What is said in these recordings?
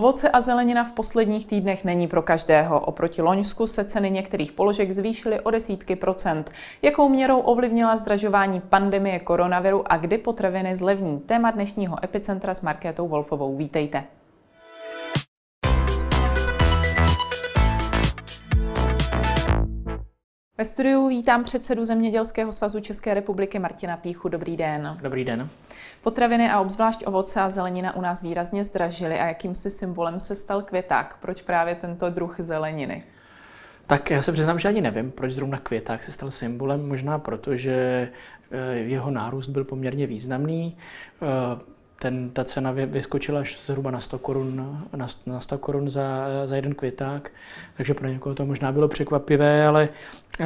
Ovoce a zelenina v posledních týdnech není pro každého. Oproti Loňsku se ceny některých položek zvýšily o desítky procent. Jakou měrou ovlivnila zdražování pandemie koronaviru a kdy potraviny zlevní? Téma dnešního epicentra s Markétou Wolfovou. Vítejte. Ve studiu vítám předsedu Zemědělského svazu České republiky Martina Píchu. Dobrý den. Dobrý den. Potraviny a obzvlášť ovoce a zelenina u nás výrazně zdražily a jakýmsi symbolem se stal květák. Proč právě tento druh zeleniny? Tak já se přiznám, že ani nevím, proč zrovna květák se stal symbolem. Možná proto, že eh, jeho nárůst byl poměrně významný. Ten, ta cena vyskočila až zhruba na 100 korun, na, na 100 korun za, za jeden květák, takže pro někoho to možná bylo překvapivé, ale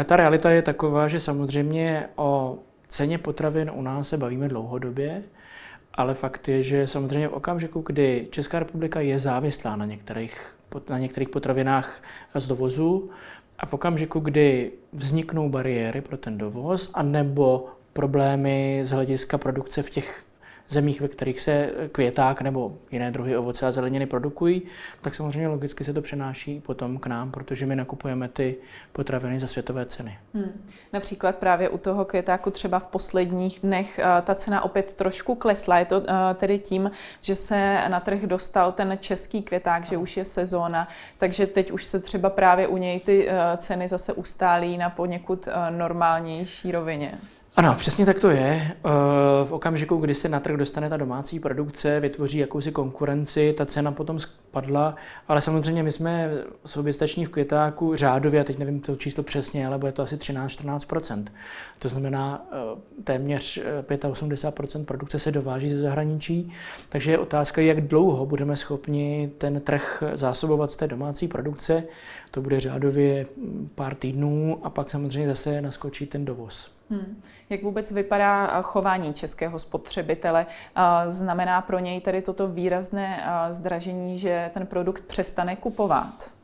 ta realita je taková, že samozřejmě o ceně potravin u nás se bavíme dlouhodobě, ale fakt je, že samozřejmě v okamžiku, kdy Česká republika je závislá na některých, na některých potravinách z dovozu, a v okamžiku, kdy vzniknou bariéry pro ten dovoz, anebo problémy z hlediska produkce v těch zemích, ve kterých se květák nebo jiné druhy ovoce a zeleniny produkují, tak samozřejmě logicky se to přenáší potom k nám, protože my nakupujeme ty potraviny za světové ceny. Hmm. Například právě u toho květáku třeba v posledních dnech eh, ta cena opět trošku klesla. Je to eh, tedy tím, že se na trh dostal ten český květák, že už je sezóna, takže teď už se třeba právě u něj ty eh, ceny zase ustálí na poněkud normálnější rovině. Ano, přesně tak to je. Eh, v okamžiku, kdy se na trh dostane ta domácí produkce, vytvoří jakousi konkurenci, ta cena potom spadla, ale samozřejmě my jsme soběstační v květáku řádově, a teď nevím to číslo přesně, ale bude to asi 13-14%. To znamená, eh, téměř 85% eh, produkce se dováží ze zahraničí, takže je otázka, jak dlouho budeme schopni ten trh zásobovat z té domácí produkce. To bude řádově hm, pár týdnů a pak samozřejmě zase naskočí ten dovoz. Hmm. Jak vůbec vypadá eh, chování českého spotřebitele? Znamená pro něj tedy toto výrazné eh, zdražení, že ten produkt přestane kupovat?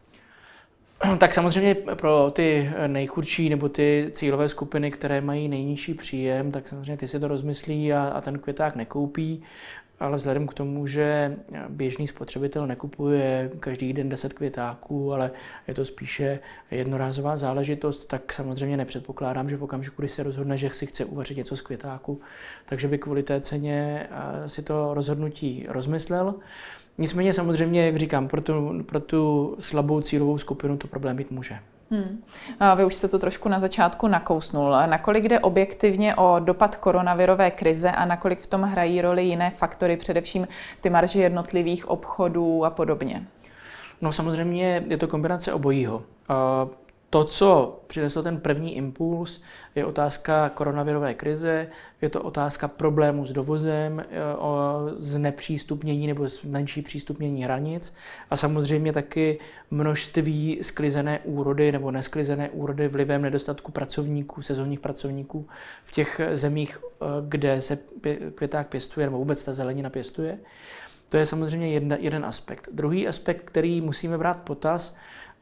Tak samozřejmě pro ty nejchudší nebo ty cílové skupiny, které mají nejnižší příjem, tak samozřejmě ty si to rozmyslí a, a ten květák nekoupí ale vzhledem k tomu, že běžný spotřebitel nekupuje každý den 10 květáků, ale je to spíše jednorázová záležitost, tak samozřejmě nepředpokládám, že v okamžiku, kdy se rozhodne, že si chce uvařit něco z květáku, takže by kvůli té ceně si to rozhodnutí rozmyslel. Nicméně samozřejmě, jak říkám, pro tu, pro tu slabou cílovou skupinu to problém být může. Hmm. A vy už se to trošku na začátku nakousnul. Nakolik jde objektivně o dopad koronavirové krize a nakolik v tom hrají roli jiné faktory, především ty marže jednotlivých obchodů a podobně? No samozřejmě je to kombinace obojího. To, co přineslo ten první impuls, je otázka koronavirové krize, je to otázka problému s dovozem, z nepřístupnění nebo menší přístupnění hranic a samozřejmě taky množství sklizené úrody nebo nesklizené úrody vlivem nedostatku pracovníků, sezónních pracovníků v těch zemích, e, kde se květák pěstuje nebo vůbec ta zelenina pěstuje. To je samozřejmě jedna, jeden aspekt. Druhý aspekt, který musíme brát v potaz,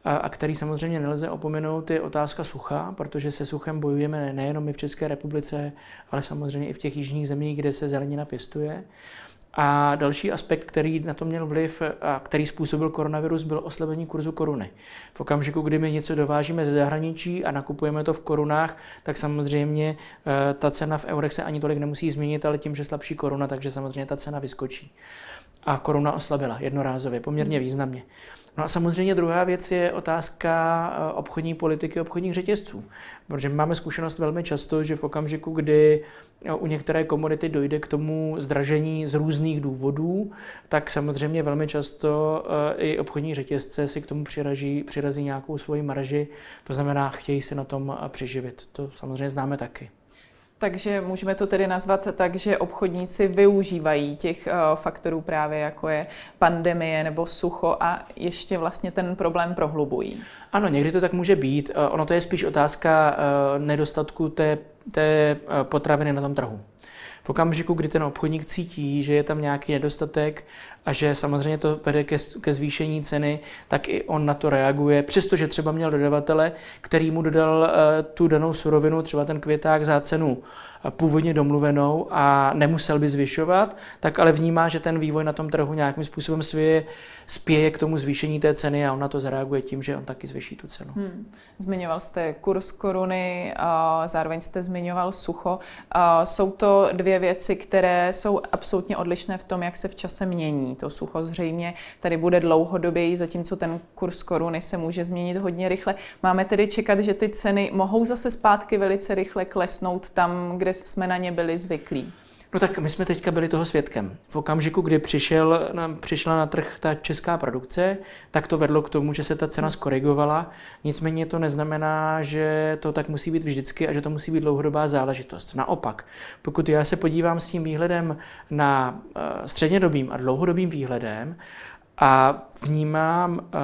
a který samozřejmě nelze opomenout, je otázka sucha, protože se suchem bojujeme nejenom my v České republice, ale samozřejmě i v těch jižních zemích, kde se zelenina pěstuje. A další aspekt, který na to měl vliv a který způsobil koronavirus, byl oslabení kurzu koruny. V okamžiku, kdy my něco dovážíme ze zahraničí a nakupujeme to v korunách, tak samozřejmě eh, ta cena v eurech se ani tolik nemusí změnit, ale tím, že slabší koruna, takže samozřejmě ta cena vyskočí. A koruna oslabila jednorázově, poměrně významně. No a samozřejmě druhá věc je otázka eh, obchodní politiky obchodních řetězců. Protože máme zkušenost velmi často, že v okamžiku, kdy eh, u některé komodity dojde k tomu zdražení z různých důvodů, tak samozřejmě velmi často eh, i obchodní řetězce si k tomu přiraží, přirazí nějakou svoji marži, to znamená, chtějí se na tom přiživit. To samozřejmě známe taky. Takže můžeme to tedy nazvat tak, že obchodníci využívají těch uh, faktorů právě jako je pandemie nebo sucho a ještě vlastně ten problém prohlubují. Ano, někdy to tak může být. Uh, ono to je spíš otázka uh, nedostatku té, té potraviny na tom trhu. V okamžiku, kdy ten obchodník cítí, že je tam nějaký nedostatek a že samozřejmě to vede ke, ke zvýšení ceny, tak i on na to reaguje, přestože třeba měl dodavatele, který mu dodal uh, tu danou surovinu, třeba ten květák za cenu původně domluvenou a nemusel by zvyšovat, tak ale vnímá, že ten vývoj na tom trhu nějakým způsobem svě, spěje k tomu zvýšení té ceny a on na to zareaguje tím, že on taky zvyší tu cenu. Hmm. Zmiňoval jste kurz koruny, a zároveň jste zmiňoval sucho. Jsou to dvě věci, které jsou absolutně odlišné v tom, jak se v čase mění. To sucho zřejmě tady bude dlouhodoběji, zatímco ten kurz koruny se může změnit hodně rychle. Máme tedy čekat, že ty ceny mohou zase zpátky velice rychle klesnout tam, kde jsme na ně byli zvyklí. No tak my jsme teďka byli toho svědkem. V okamžiku, kdy přišel, přišla na trh ta česká produkce, tak to vedlo k tomu, že se ta cena skorigovala. Nicméně to neznamená, že to tak musí být vždycky a že to musí být dlouhodobá záležitost. Naopak, pokud já se podívám s tím výhledem na eh, střednědobým a dlouhodobým výhledem a vnímám eh,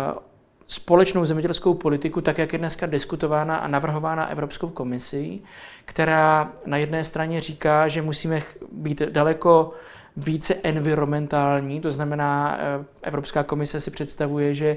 společnou zemědělskou politiku, tak jak je dneska diskutována a navrhována Evropskou komisí, která na jedné straně říká, že musíme být daleko více environmentální, to znamená, eh, Evropská komise si představuje, že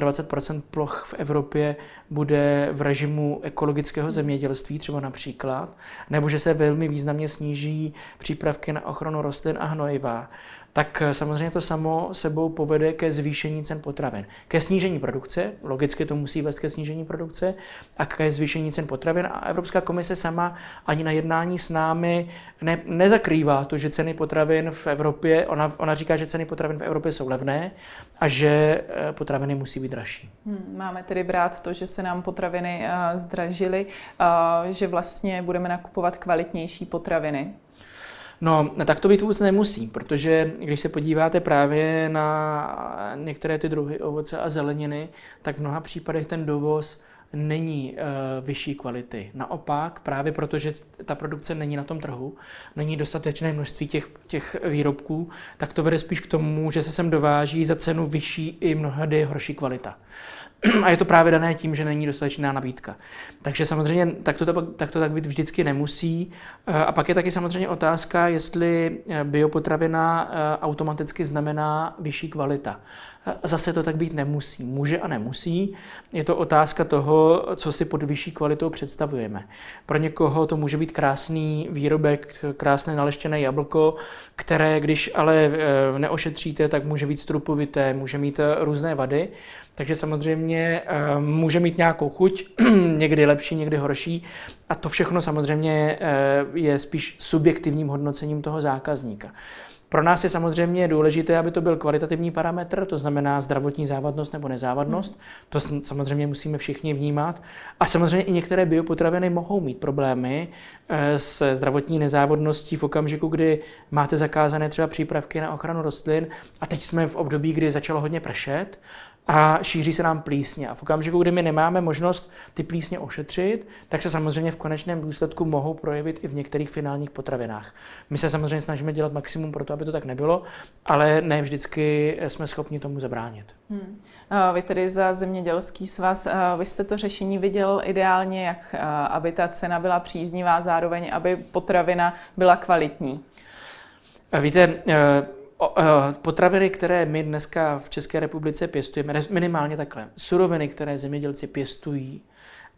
25 eh, ploch v Evropě bude v režimu ekologického zemědělství, třeba například, nebo že se velmi významně sníží přípravky na ochranu rostlin a hnojiva tak eh, samozřejmě to samo sebou povede ke zvýšení cen potravin. Ke snížení produkce, logicky to musí vést ke snížení produkce a ke zvýšení cen potravin. A Evropská komise sama ani na jednání s námi ne, nezakrývá to, že ceny potravin v Evropě, ona, ona říká, že ceny potravin v Evropě jsou levné a že eh, potraviny musí být dražší. Hmm, máme tedy brát to, že se nám potraviny uh, zdražily, uh, že vlastně budeme nakupovat kvalitnější potraviny. No, tak to být vůbec nemusí, protože když se podíváte právě na některé ty druhy ovoce a zeleniny, tak v mnoha případech ten dovoz není uh, vyšší kvality. Naopak, právě protože ta produkce není na tom trhu, není dostatečné množství těch, těch výrobků, tak to vede spíš k tomu, že se sem dováží za cenu vyšší i mnohdy horší kvalita. A je to právě dané tím, že není dostatečná nabídka. Takže samozřejmě tak to, tak to tak být vždycky nemusí. Eh, a pak je taky samozřejmě otázka, jestli eh, biopotravina eh, automaticky znamená vyšší kvalita. Zase to tak být nemusí. Může a nemusí. Je to otázka toho, co si pod vyšší kvalitou představujeme. Pro někoho to může být krásný výrobek, krásné naleštěné jablko, které, když ale neošetříte, tak může být strupovité, může mít různé vady. Takže samozřejmě uh, může mít nějakou chuť, někdy lepší, někdy horší. A to všechno samozřejmě uh, je spíš subjektivním hodnocením toho zákazníka. Pro nás je samozřejmě důležité, aby to byl kvalitativní parametr, to znamená zdravotní závadnost nebo nezávadnost. To samozřejmě musíme všichni vnímat. A samozřejmě i některé biopotraviny mohou mít problémy eh, s zdravotní nezávadností v okamžiku, kdy máte zakázané třeba přípravky na ochranu rostlin a teď jsme v období, kdy začalo hodně pršet a šíří se nám plísně. A v okamžiku, kdy my nemáme možnost ty plísně ošetřit, tak se samozřejmě v konečném důsledku mohou projevit i v některých finálních potravinách. My se samozřejmě snažíme dělat maximum pro to, aby to tak nebylo, ale ne vždycky jsme schopni tomu zabránit. Hmm. Vy tedy za zemědělský svaz, vy jste to řešení viděl ideálně, jak aby ta cena byla příznivá, zároveň aby potravina byla kvalitní. Víte, Eh, potraviny, které my dneska v České republice pěstujeme, minimálně takhle, suroviny, které zemědělci pěstují,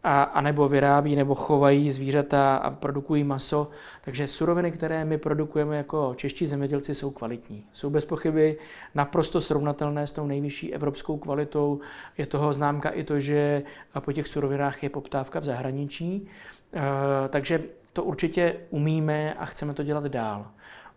a, a nebo vyrábí nebo chovají zvířata a produkují maso. Takže suroviny, které my produkujeme jako čeští zemědělci, jsou kvalitní. Jsou bez pochyby naprosto srovnatelné s tou nejvyšší evropskou kvalitou. Je toho známka i to, že po těch surovinách je poptávka v zahraničí. E, takže to určitě umíme a chceme to dělat dál.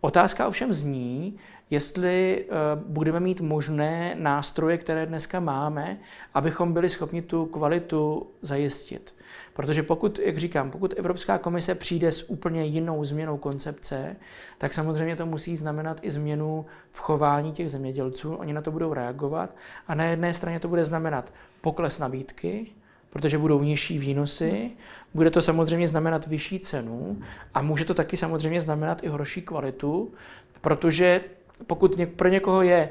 Otázka ovšem zní, jestli uh, budeme mít možné nástroje, které dneska máme, abychom byli schopni tu kvalitu zajistit. Protože pokud, jak říkám, pokud Evropská komise přijde s úplně jinou změnou koncepce, tak samozřejmě to musí znamenat i změnu v chování těch zemědělců. Oni na to budou reagovat a na jedné straně to bude znamenat pokles nabídky, protože budou nižší výnosy, bude to samozřejmě znamenat vyšší cenu a může to taky samozřejmě znamenat i horší kvalitu, protože pokud pro někoho je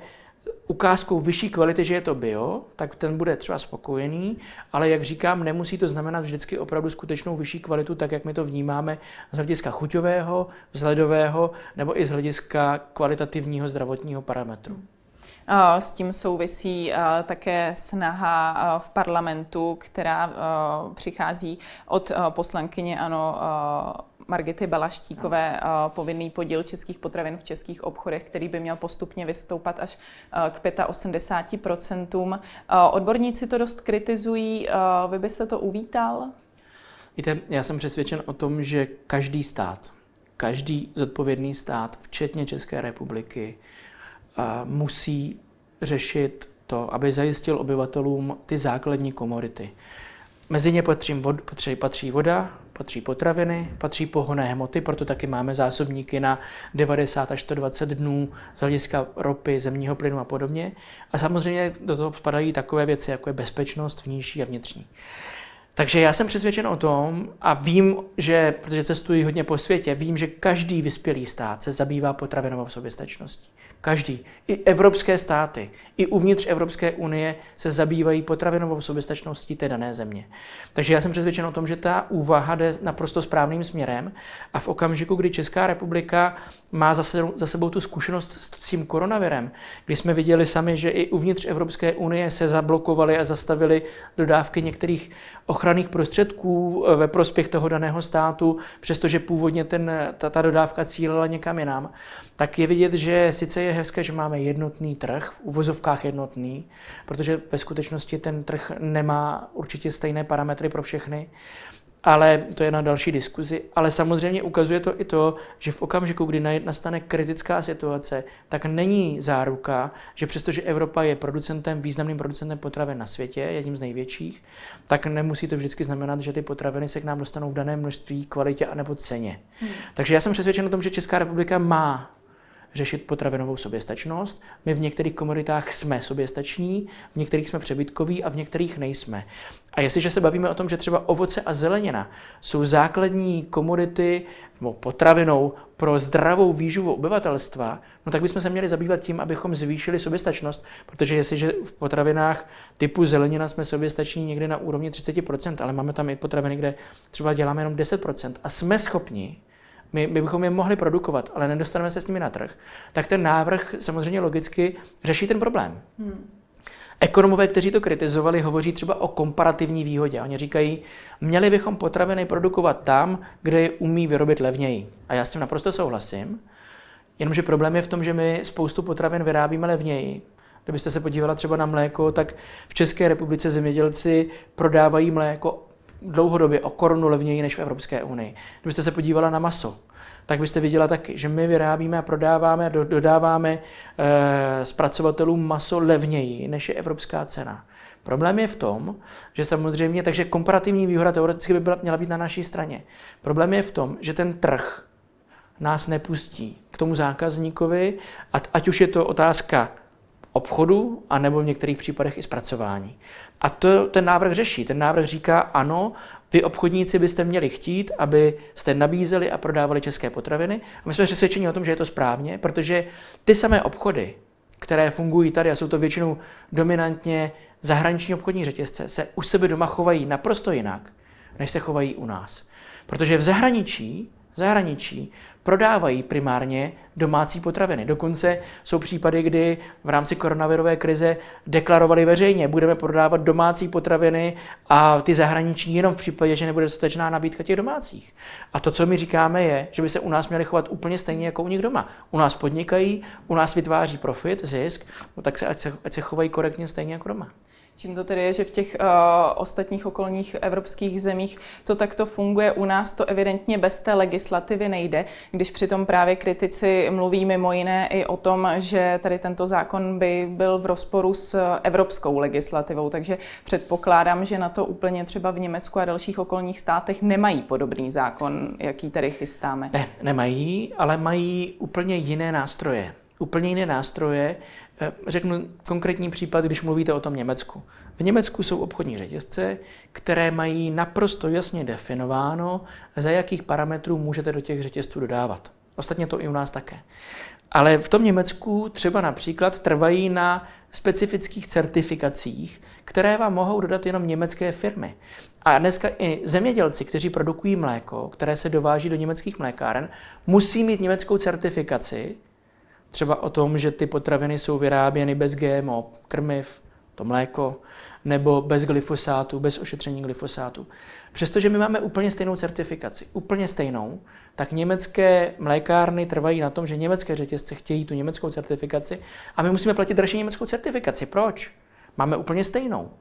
ukázkou vyšší kvality, že je to bio, tak ten bude třeba spokojený, ale jak říkám, nemusí to znamenat vždycky opravdu skutečnou vyšší kvalitu, tak jak my to vnímáme z hlediska chuťového, vzhledového nebo i z hlediska kvalitativního zdravotního parametru. S tím souvisí také snaha v parlamentu, která přichází od poslankyně ANO Margity Balaštíkové povinný podíl českých potravin v českých obchodech, který by měl postupně vystoupat až k 85%. Odborníci to dost kritizují. Vy byste to uvítal? Víte, já jsem přesvědčen o tom, že každý stát, každý zodpovědný stát, včetně České republiky, musí řešit to, aby zajistil obyvatelům ty základní komodity. Mezi ně patří, vod, patří, patří voda, patří potraviny, patří pohonné hmoty, proto taky máme zásobníky na 90 až 120 dnů z hlediska ropy, zemního plynu a podobně. A samozřejmě do toho spadají takové věci, jako je bezpečnost vnější a vnitřní. Takže já jsem přesvědčen o tom a vím, že, protože cestuji hodně po světě, vím, že každý vyspělý stát se zabývá potravinovou soběstačností. Každý. I evropské státy, i uvnitř Evropské unie se zabývají potravinovou soběstačností té dané země. Takže já jsem přesvědčen o tom, že ta úvaha jde naprosto správným směrem a v okamžiku, kdy Česká republika má za sebou, za sebou tu zkušenost s tím koronavirem, kdy jsme viděli sami, že i uvnitř Evropské unie se zablokovaly a zastavily dodávky některých ochranných prostředků eh, ve prospěch toho daného státu, přestože původně ten, ta, ta dodávka cílila někam jinam, tak je vidět, že sice je hezké, že máme jednotný trh, v uvozovkách jednotný, protože ve skutečnosti ten trh nemá určitě stejné parametry pro všechny, ale to je na další diskuzi. Ale samozřejmě ukazuje to i to, že v okamžiku, kdy nastane kritická situace, tak není záruka, že přestože Evropa je producentem, významným producentem potravin na světě, jedním z největších, tak nemusí to vždycky znamenat, že ty potraviny se k nám dostanou v daném množství, kvalitě a nebo ceně. Hmm. Takže já jsem přesvědčen o tom, že Česká republika má řešit potravinovou soběstačnost. My v některých komoditách jsme soběstační, v některých jsme přebytkoví a v některých nejsme. A jestliže se bavíme o tom, že třeba ovoce a zelenina jsou základní komodity nebo potravinou pro zdravou výživu obyvatelstva, no tak bychom se měli zabývat tím, abychom zvýšili soběstačnost, protože jestliže v potravinách typu zelenina jsme soběstační někde na úrovni 30%, ale máme tam i potraviny, kde třeba děláme jenom 10% a jsme schopni my, my bychom je mohli produkovat, ale nedostaneme se s nimi na trh, tak ten návrh samozřejmě logicky řeší ten problém. Hmm. Ekonomové, kteří to kritizovali, hovoří třeba o komparativní výhodě. Oni říkají, měli bychom potraviny produkovat tam, kde je umí vyrobit levněji. A já s tím naprosto souhlasím. Jenomže problém je v tom, že my spoustu potravin vyrábíme levněji. Kdybyste se podívala třeba na mléko, tak v České republice zemědělci prodávají mléko dlouhodobě o korunu levněji než v Evropské unii. Kdybyste se podívala na maso, tak byste viděla taky, že my vyrábíme a prodáváme a dodáváme e, zpracovatelům maso levněji, než je evropská cena. Problém je v tom, že samozřejmě, takže komparativní výhoda teoreticky by byla, měla být na naší straně. Problém je v tom, že ten trh nás nepustí k tomu zákazníkovi, ať už je to otázka obchodu, anebo v některých případech i zpracování. A to ten návrh řeší. Ten návrh říká, ano, vy obchodníci byste měli chtít, aby jste nabízeli a prodávali české potraviny. A my jsme přesvědčeni o tom, že je to správně, protože ty samé obchody, které fungují tady a jsou to většinou dominantně zahraniční obchodní řetězce, se u sebe doma chovají naprosto jinak, než se chovají u nás. Protože v zahraničí zahraničí prodávají primárně domácí potraviny. Dokonce jsou případy, kdy v rámci koronavirové krize deklarovali veřejně, budeme prodávat domácí potraviny a ty zahraniční jenom v případě, že nebude dostatečná nabídka těch domácích. A to, co my říkáme, je, že by se u nás měli chovat úplně stejně jako u nich doma. U nás podnikají, u nás vytváří profit, zisk, no tak se ať, se, ať se chovají korektně stejně jako doma. Čím to tedy je, že v těch uh, ostatních okolních evropských zemích to takto funguje, u nás to evidentně bez té legislativy nejde, když přitom právě kritici mluví mimo jiné i o tom, že tady tento zákon by byl v rozporu s evropskou legislativou, takže předpokládám, že na to úplně třeba v Německu a dalších okolních státech nemají podobný zákon, jaký tady chystáme. Ne, nemají, ale mají úplně jiné nástroje úplně jiné nástroje. Eh, řeknu konkrétní případ, když mluvíte o tom Německu. V Německu jsou obchodní řetězce, které mají naprosto jasně definováno, za jakých parametrů můžete do těch řetězců dodávat. Ostatně to i u nás také. Ale v tom Německu třeba například trvají na specifických certifikacích, které vám mohou dodat jenom německé firmy. A dneska i zemědělci, kteří produkují mléko, které se dováží do německých mlékáren, musí mít německou certifikaci, třeba o tom, že ty potraviny jsou vyráběny bez GMO, krmiv, to mléko, nebo bez glyfosátu, bez ošetření glyfosátu. Přestože my máme úplně stejnou certifikaci, úplně stejnou, tak německé mlékárny trvají na tom, že německé řetězce chtějí tu německou certifikaci a my musíme platit dražší německou certifikaci. Proč? Máme úplně stejnou.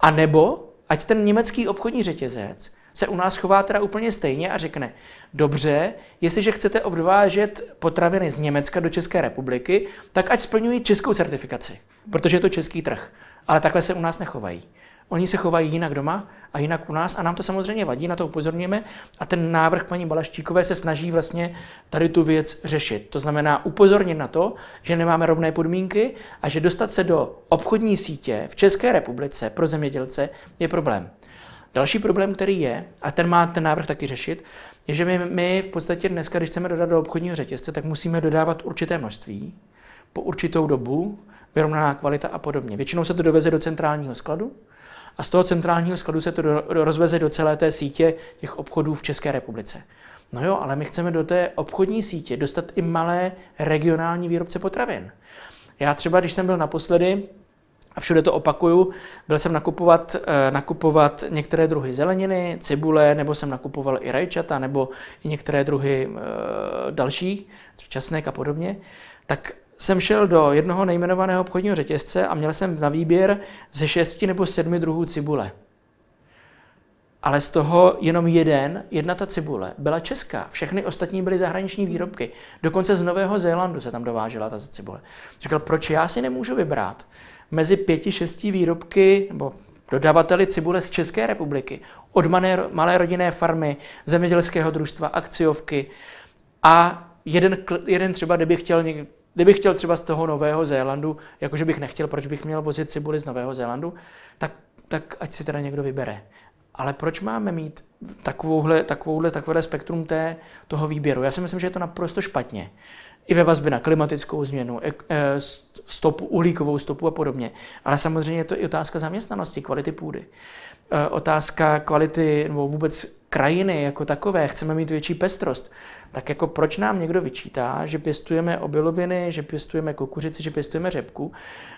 A nebo, ať ten německý obchodní řetězec se u nás chová teda úplně stejně a řekne, dobře, jestliže chcete odvážet potraviny z Německa do České republiky, tak ať splňují českou certifikaci, protože je to český trh. Ale takhle se u nás nechovají. Oni se chovají jinak doma a jinak u nás a nám to samozřejmě vadí, na to upozorňujeme a ten návrh paní Balaštíkové se snaží vlastně tady tu věc řešit. To znamená upozornit na to, že nemáme rovné podmínky a že dostat se do obchodní sítě v České republice pro zemědělce je problém. Další problém, který je, a ten má ten návrh taky řešit, je, že my, my v podstatě dneska, když chceme dodat do obchodního řetězce, tak musíme dodávat určité množství po určitou dobu, vyrovnaná kvalita a podobně. Většinou se to doveze do centrálního skladu a z toho centrálního skladu se to do, do, rozveze do celé té sítě těch obchodů v České republice. No jo, ale my chceme do té obchodní sítě dostat i malé regionální výrobce potravin. Já třeba, když jsem byl naposledy a všude to opakuju, byl jsem nakupovat, eh, nakupovat některé druhy zeleniny, cibule, nebo jsem nakupoval i rajčata, nebo i některé druhy eh, dalších, česnek a podobně, tak jsem šel do jednoho nejmenovaného obchodního řetězce a měl jsem na výběr ze šesti nebo sedmi druhů cibule. Ale z toho jenom jeden, jedna ta cibule byla česká. Všechny ostatní byly zahraniční výrobky. Dokonce z Nového Zélandu se tam dovážela ta cibule. Říkal, proč já si nemůžu vybrat mezi pěti, šesti výrobky, nebo dodavateli cibule z České republiky, od malé, malé rodinné farmy, zemědělského družstva, akciovky a jeden, jeden třeba, kdyby chtěl Kdybych chtěl třeba z toho Nového Zélandu, jakože bych nechtěl, proč bych měl vozit cibuli z Nového Zélandu, tak, tak ať si teda někdo vybere. Ale proč máme mít takovouhle, takovouhle, takovéhle spektrum té, toho výběru? Já si myslím, že je to naprosto špatně. I ve vazbě na klimatickou změnu, e, stopu, uhlíkovou stopu a podobně. Ale samozřejmě je to i otázka zaměstnanosti, kvality půdy. E, otázka kvality nebo vůbec krajiny jako takové. Chceme mít větší pestrost tak jako proč nám někdo vyčítá, že pěstujeme obiloviny, že pěstujeme kukuřici, že pěstujeme řepku.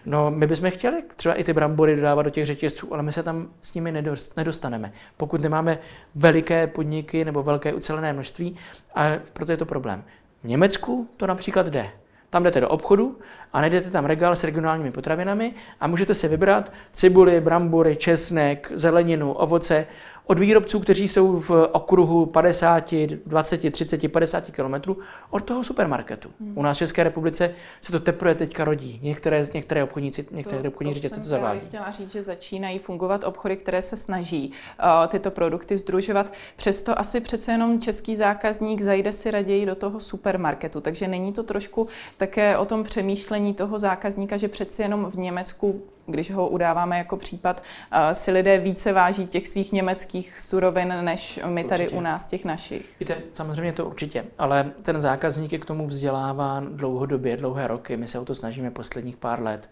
No, my bychom chtěli třeba i ty brambory dodávat do těch řetězců, ale my se tam s nimi nedostaneme, pokud nemáme veliké podniky nebo velké ucelené množství a proto je to problém. V Německu to například jde. Tam jdete do obchodu a najdete tam regál s regionálními potravinami a můžete si vybrat cibuli, brambory, česnek, zeleninu, ovoce od výrobců, kteří jsou v okruhu 50, 20, 30, 50 km od toho supermarketu. Hmm. U nás v České republice se to teprve teďka rodí. Některé, některé obchodníci, některé to, obchodní řetězce to zavádí. Chtěla říct, že začínají fungovat obchody, které se snaží uh, tyto produkty združovat. Přesto asi přece jenom český zákazník zajde si raději do toho supermarketu. Takže není to trošku také o tom přemýšlení toho zákazníka, že přeci jenom v Německu když ho udáváme jako případ, eh, si lidé více váží těch svých německých surovin, než my tady určitě. u nás těch našich. Víte, samozřejmě to určitě, ale ten zákazník je k tomu vzděláván dlouhodobě, dlouhé roky. My se o to snažíme posledních pár let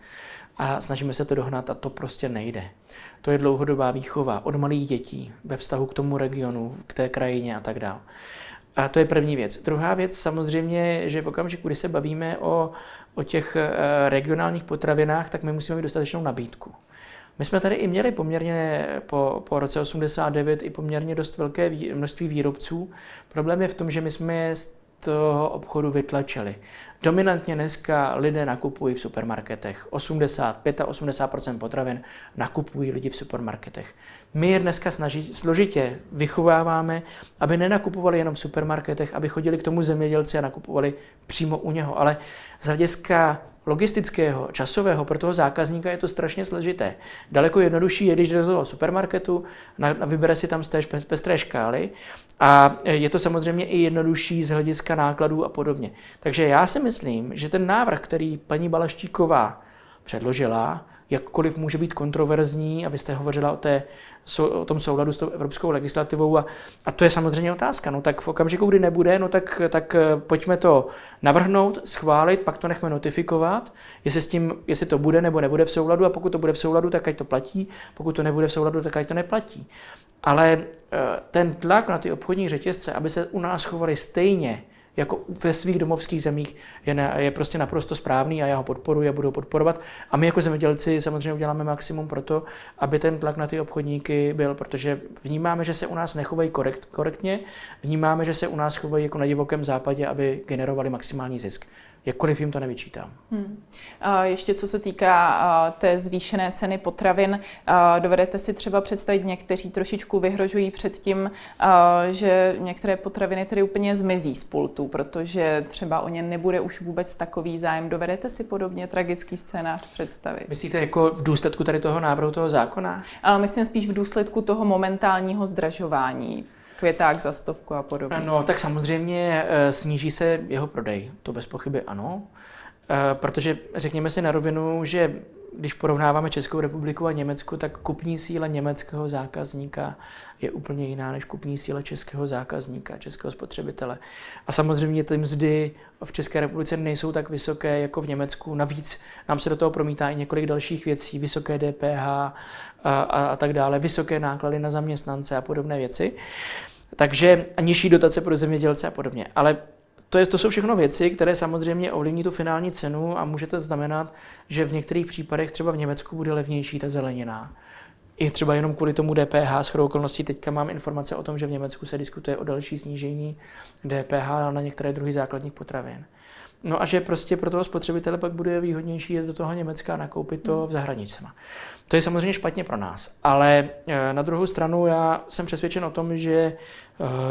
a snažíme se to dohnat a to prostě nejde. To je dlouhodobá výchova od malých dětí ve vztahu k tomu regionu, k té krajině a tak dále. A to je první věc. Druhá věc samozřejmě, že v okamžiku, kdy se bavíme o, o těch eh, regionálních potravinách, tak my musíme mít dostatečnou nabídku. My jsme tady i měli poměrně po, po roce 89 i poměrně dost velké množství výrobců. Problém je v tom, že my jsme toho obchodu vytlačili. Dominantně dneska lidé nakupují v supermarketech. 80, 85% potravin nakupují lidi v supermarketech. My je dneska snaží, složitě vychováváme, aby nenakupovali jenom v supermarketech, aby chodili k tomu zemědělci a nakupovali přímo u něho. Ale z hlediska logistického, časového pro toho zákazníka je to strašně složité. Daleko jednodušší je, když jde do toho supermarketu, na, na vybere si tam z té pestré škály a je to samozřejmě i jednodušší z hlediska nákladů a podobně. Takže já si myslím, že ten návrh, který paní Balaštíková předložila, jakkoliv může být kontroverzní, abyste hovořila o, té, o tom souladu s tou evropskou legislativou a, a to je samozřejmě otázka. No tak v okamžiku, kdy nebude, no tak, tak eh, pojďme to navrhnout, schválit, pak to nechme notifikovat, jestli, s tím, jestli to bude nebo nebude v souladu a pokud to bude v souladu, tak ať to platí, pokud to nebude v souladu, tak ať to neplatí. Ale eh, ten tlak na ty obchodní řetězce, aby se u nás chovali stejně, jako ve svých domovských zemích je, ne, je prostě naprosto správný a já ho podporuji a budu ho podporovat. A my jako zemědělci samozřejmě uděláme maximum pro to, aby ten tlak na ty obchodníky byl, protože vnímáme, že se u nás nechovají korekt, korektně, vnímáme, že se u nás chovají jako na divokém západě, aby generovali maximální zisk jakkoliv jim to nevyčítám. Hmm. A ještě co se týká té zvýšené ceny potravin, dovedete si třeba představit, někteří trošičku vyhrožují před tím, že některé potraviny tedy úplně zmizí z pultu, protože třeba o ně nebude už vůbec takový zájem. Dovedete si podobně tragický scénář představit? Myslíte jako v důsledku tady toho návrhu toho zákona? Myslím spíš v důsledku toho momentálního zdražování květák za stovku a podobně. No, tak samozřejmě eh, sníží se jeho prodej, to bez pochyby ano, eh, protože řekněme si na rovinu, že když porovnáváme Českou republiku a Německo, tak kupní síla německého zákazníka je úplně jiná než kupní síla českého zákazníka, českého spotřebitele. A samozřejmě ty mzdy v České republice nejsou tak vysoké jako v Německu. Navíc nám se do toho promítá i několik dalších věcí, vysoké DPH a, a, a tak dále, vysoké náklady na zaměstnance a podobné věci. Takže a nižší dotace pro zemědělce a podobně. Ale to, je, to jsou všechno věci, které samozřejmě ovlivní tu finální cenu a může to znamenat, že v některých případech třeba v Německu bude levnější ta zelenina. I třeba jenom kvůli tomu DPH, s okolností teďka mám informace o tom, že v Německu se diskutuje o další snížení DPH na některé druhy základních potravin. No a že prostě pro toho spotřebitele pak bude výhodnější jít do toho Německa a nakoupit to v zahraničí. To je samozřejmě špatně pro nás, ale eh, na druhou stranu já jsem přesvědčen o tom, že eh,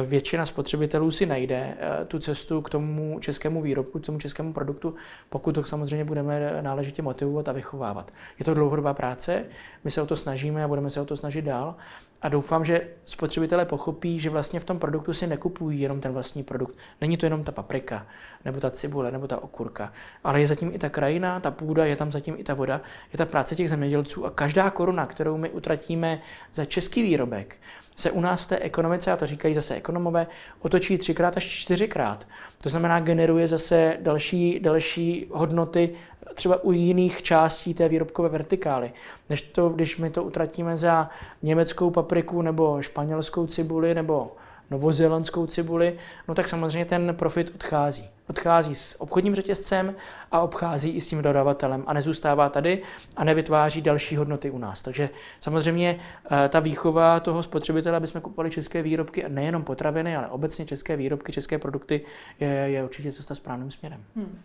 většina spotřebitelů si najde eh, tu cestu k tomu českému výrobku, k tomu českému produktu, pokud to samozřejmě budeme náležitě motivovat a vychovávat. Je to dlouhodobá práce, my se o to snažíme a budeme se o to snažit dál a doufám, že spotřebitelé pochopí, že vlastně v tom produktu si nekupují jenom ten vlastní produkt. Není to jenom ta paprika, nebo ta cibule, nebo ta okurka, ale je zatím i ta krajina, ta půda, je tam zatím i ta voda, je ta práce těch zemědělců a každá koruna, kterou my utratíme za český výrobek, se u nás v té ekonomice, a to říkají zase ekonomové, otočí třikrát až čtyřikrát. To znamená, generuje zase další, další hodnoty třeba u jiných částí té výrobkové vertikály. Než to, když my to utratíme za německou papriku nebo španělskou cibuli nebo novozélandskou cibuli, no tak samozřejmě ten profit odchází. Odchází s obchodním řetězcem a obchází i s tím dodavatelem a nezůstává tady a nevytváří další hodnoty u nás. Takže samozřejmě eh, ta výchova toho spotřebitele, aby jsme kupovali české výrobky, nejenom potraviny, ale obecně české výrobky, české produkty, je, je určitě cesta správným směrem. Hmm.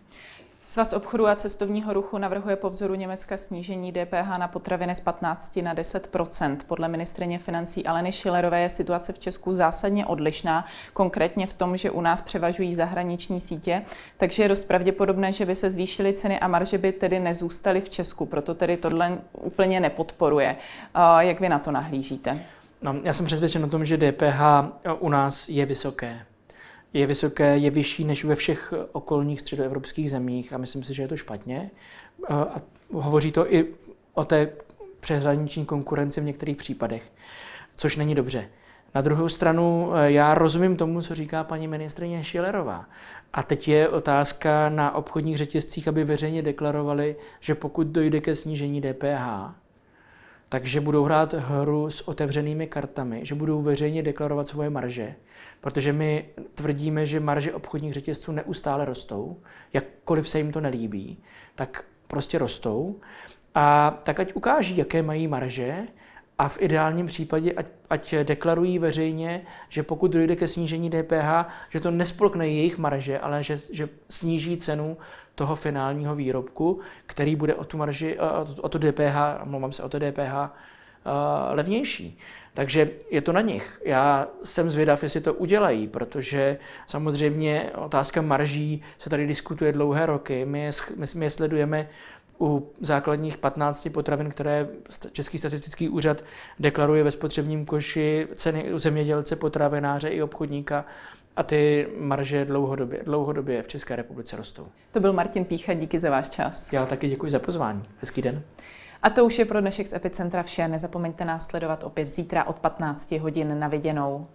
Svaz obchodu a cestovního ruchu navrhuje po vzoru Německa snížení DPH na potraviny z 15 na 10% Podle ministrině financí Aleny Šilerové je situace v Česku zásadně odlišná, konkrétně v tom, že u nás převažují zahraniční sítě, takže je dost pravděpodobné, že by se zvýšily ceny a marže by tedy nezůstaly v Česku, proto tedy tohle úplně nepodporuje. Jak vy na to nahlížíte? No, já jsem přesvědčen o tom, že DPH u nás je vysoké je vysoké, je vyšší než ve všech okolních středoevropských zemích a myslím si, že je to špatně. A hovoří to i o té přeshraniční konkurenci v některých případech, což není dobře. Na druhou stranu já rozumím tomu, co říká paní ministrině Šilerová. A teď je otázka na obchodních řetězcích, aby veřejně deklarovali, že pokud dojde ke snížení DPH, takže budou hrát hru s otevřenými kartami, že budou veřejně deklarovat svoje marže, protože my tvrdíme, že marže obchodních řetězců neustále rostou, jakkoliv se jim to nelíbí, tak prostě rostou. A tak ať ukáží, jaké mají marže a v ideálním případě ať, ať deklarují veřejně, že pokud dojde ke snížení DPH, že to nespolkne jejich marže, ale že, že sníží cenu toho finálního výrobku, který bude o tu marži, o to DPH, mluvám se o to DPH, levnější. Takže je to na nich. Já jsem zvědav, jestli to udělají, protože samozřejmě otázka marží se tady diskutuje dlouhé roky. My my je sledujeme u základních 15 potravin, které Český statistický úřad deklaruje ve spotřebním koši ceny u zemědělce, potravináře i obchodníka a ty marže dlouhodobě, dlouhodobě v České republice rostou. To byl Martin Pícha, díky za váš čas. Já taky děkuji za pozvání. Hezký den. A to už je pro dnešek z Epicentra vše. Nezapomeňte nás sledovat opět zítra od 15 hodin na viděnou.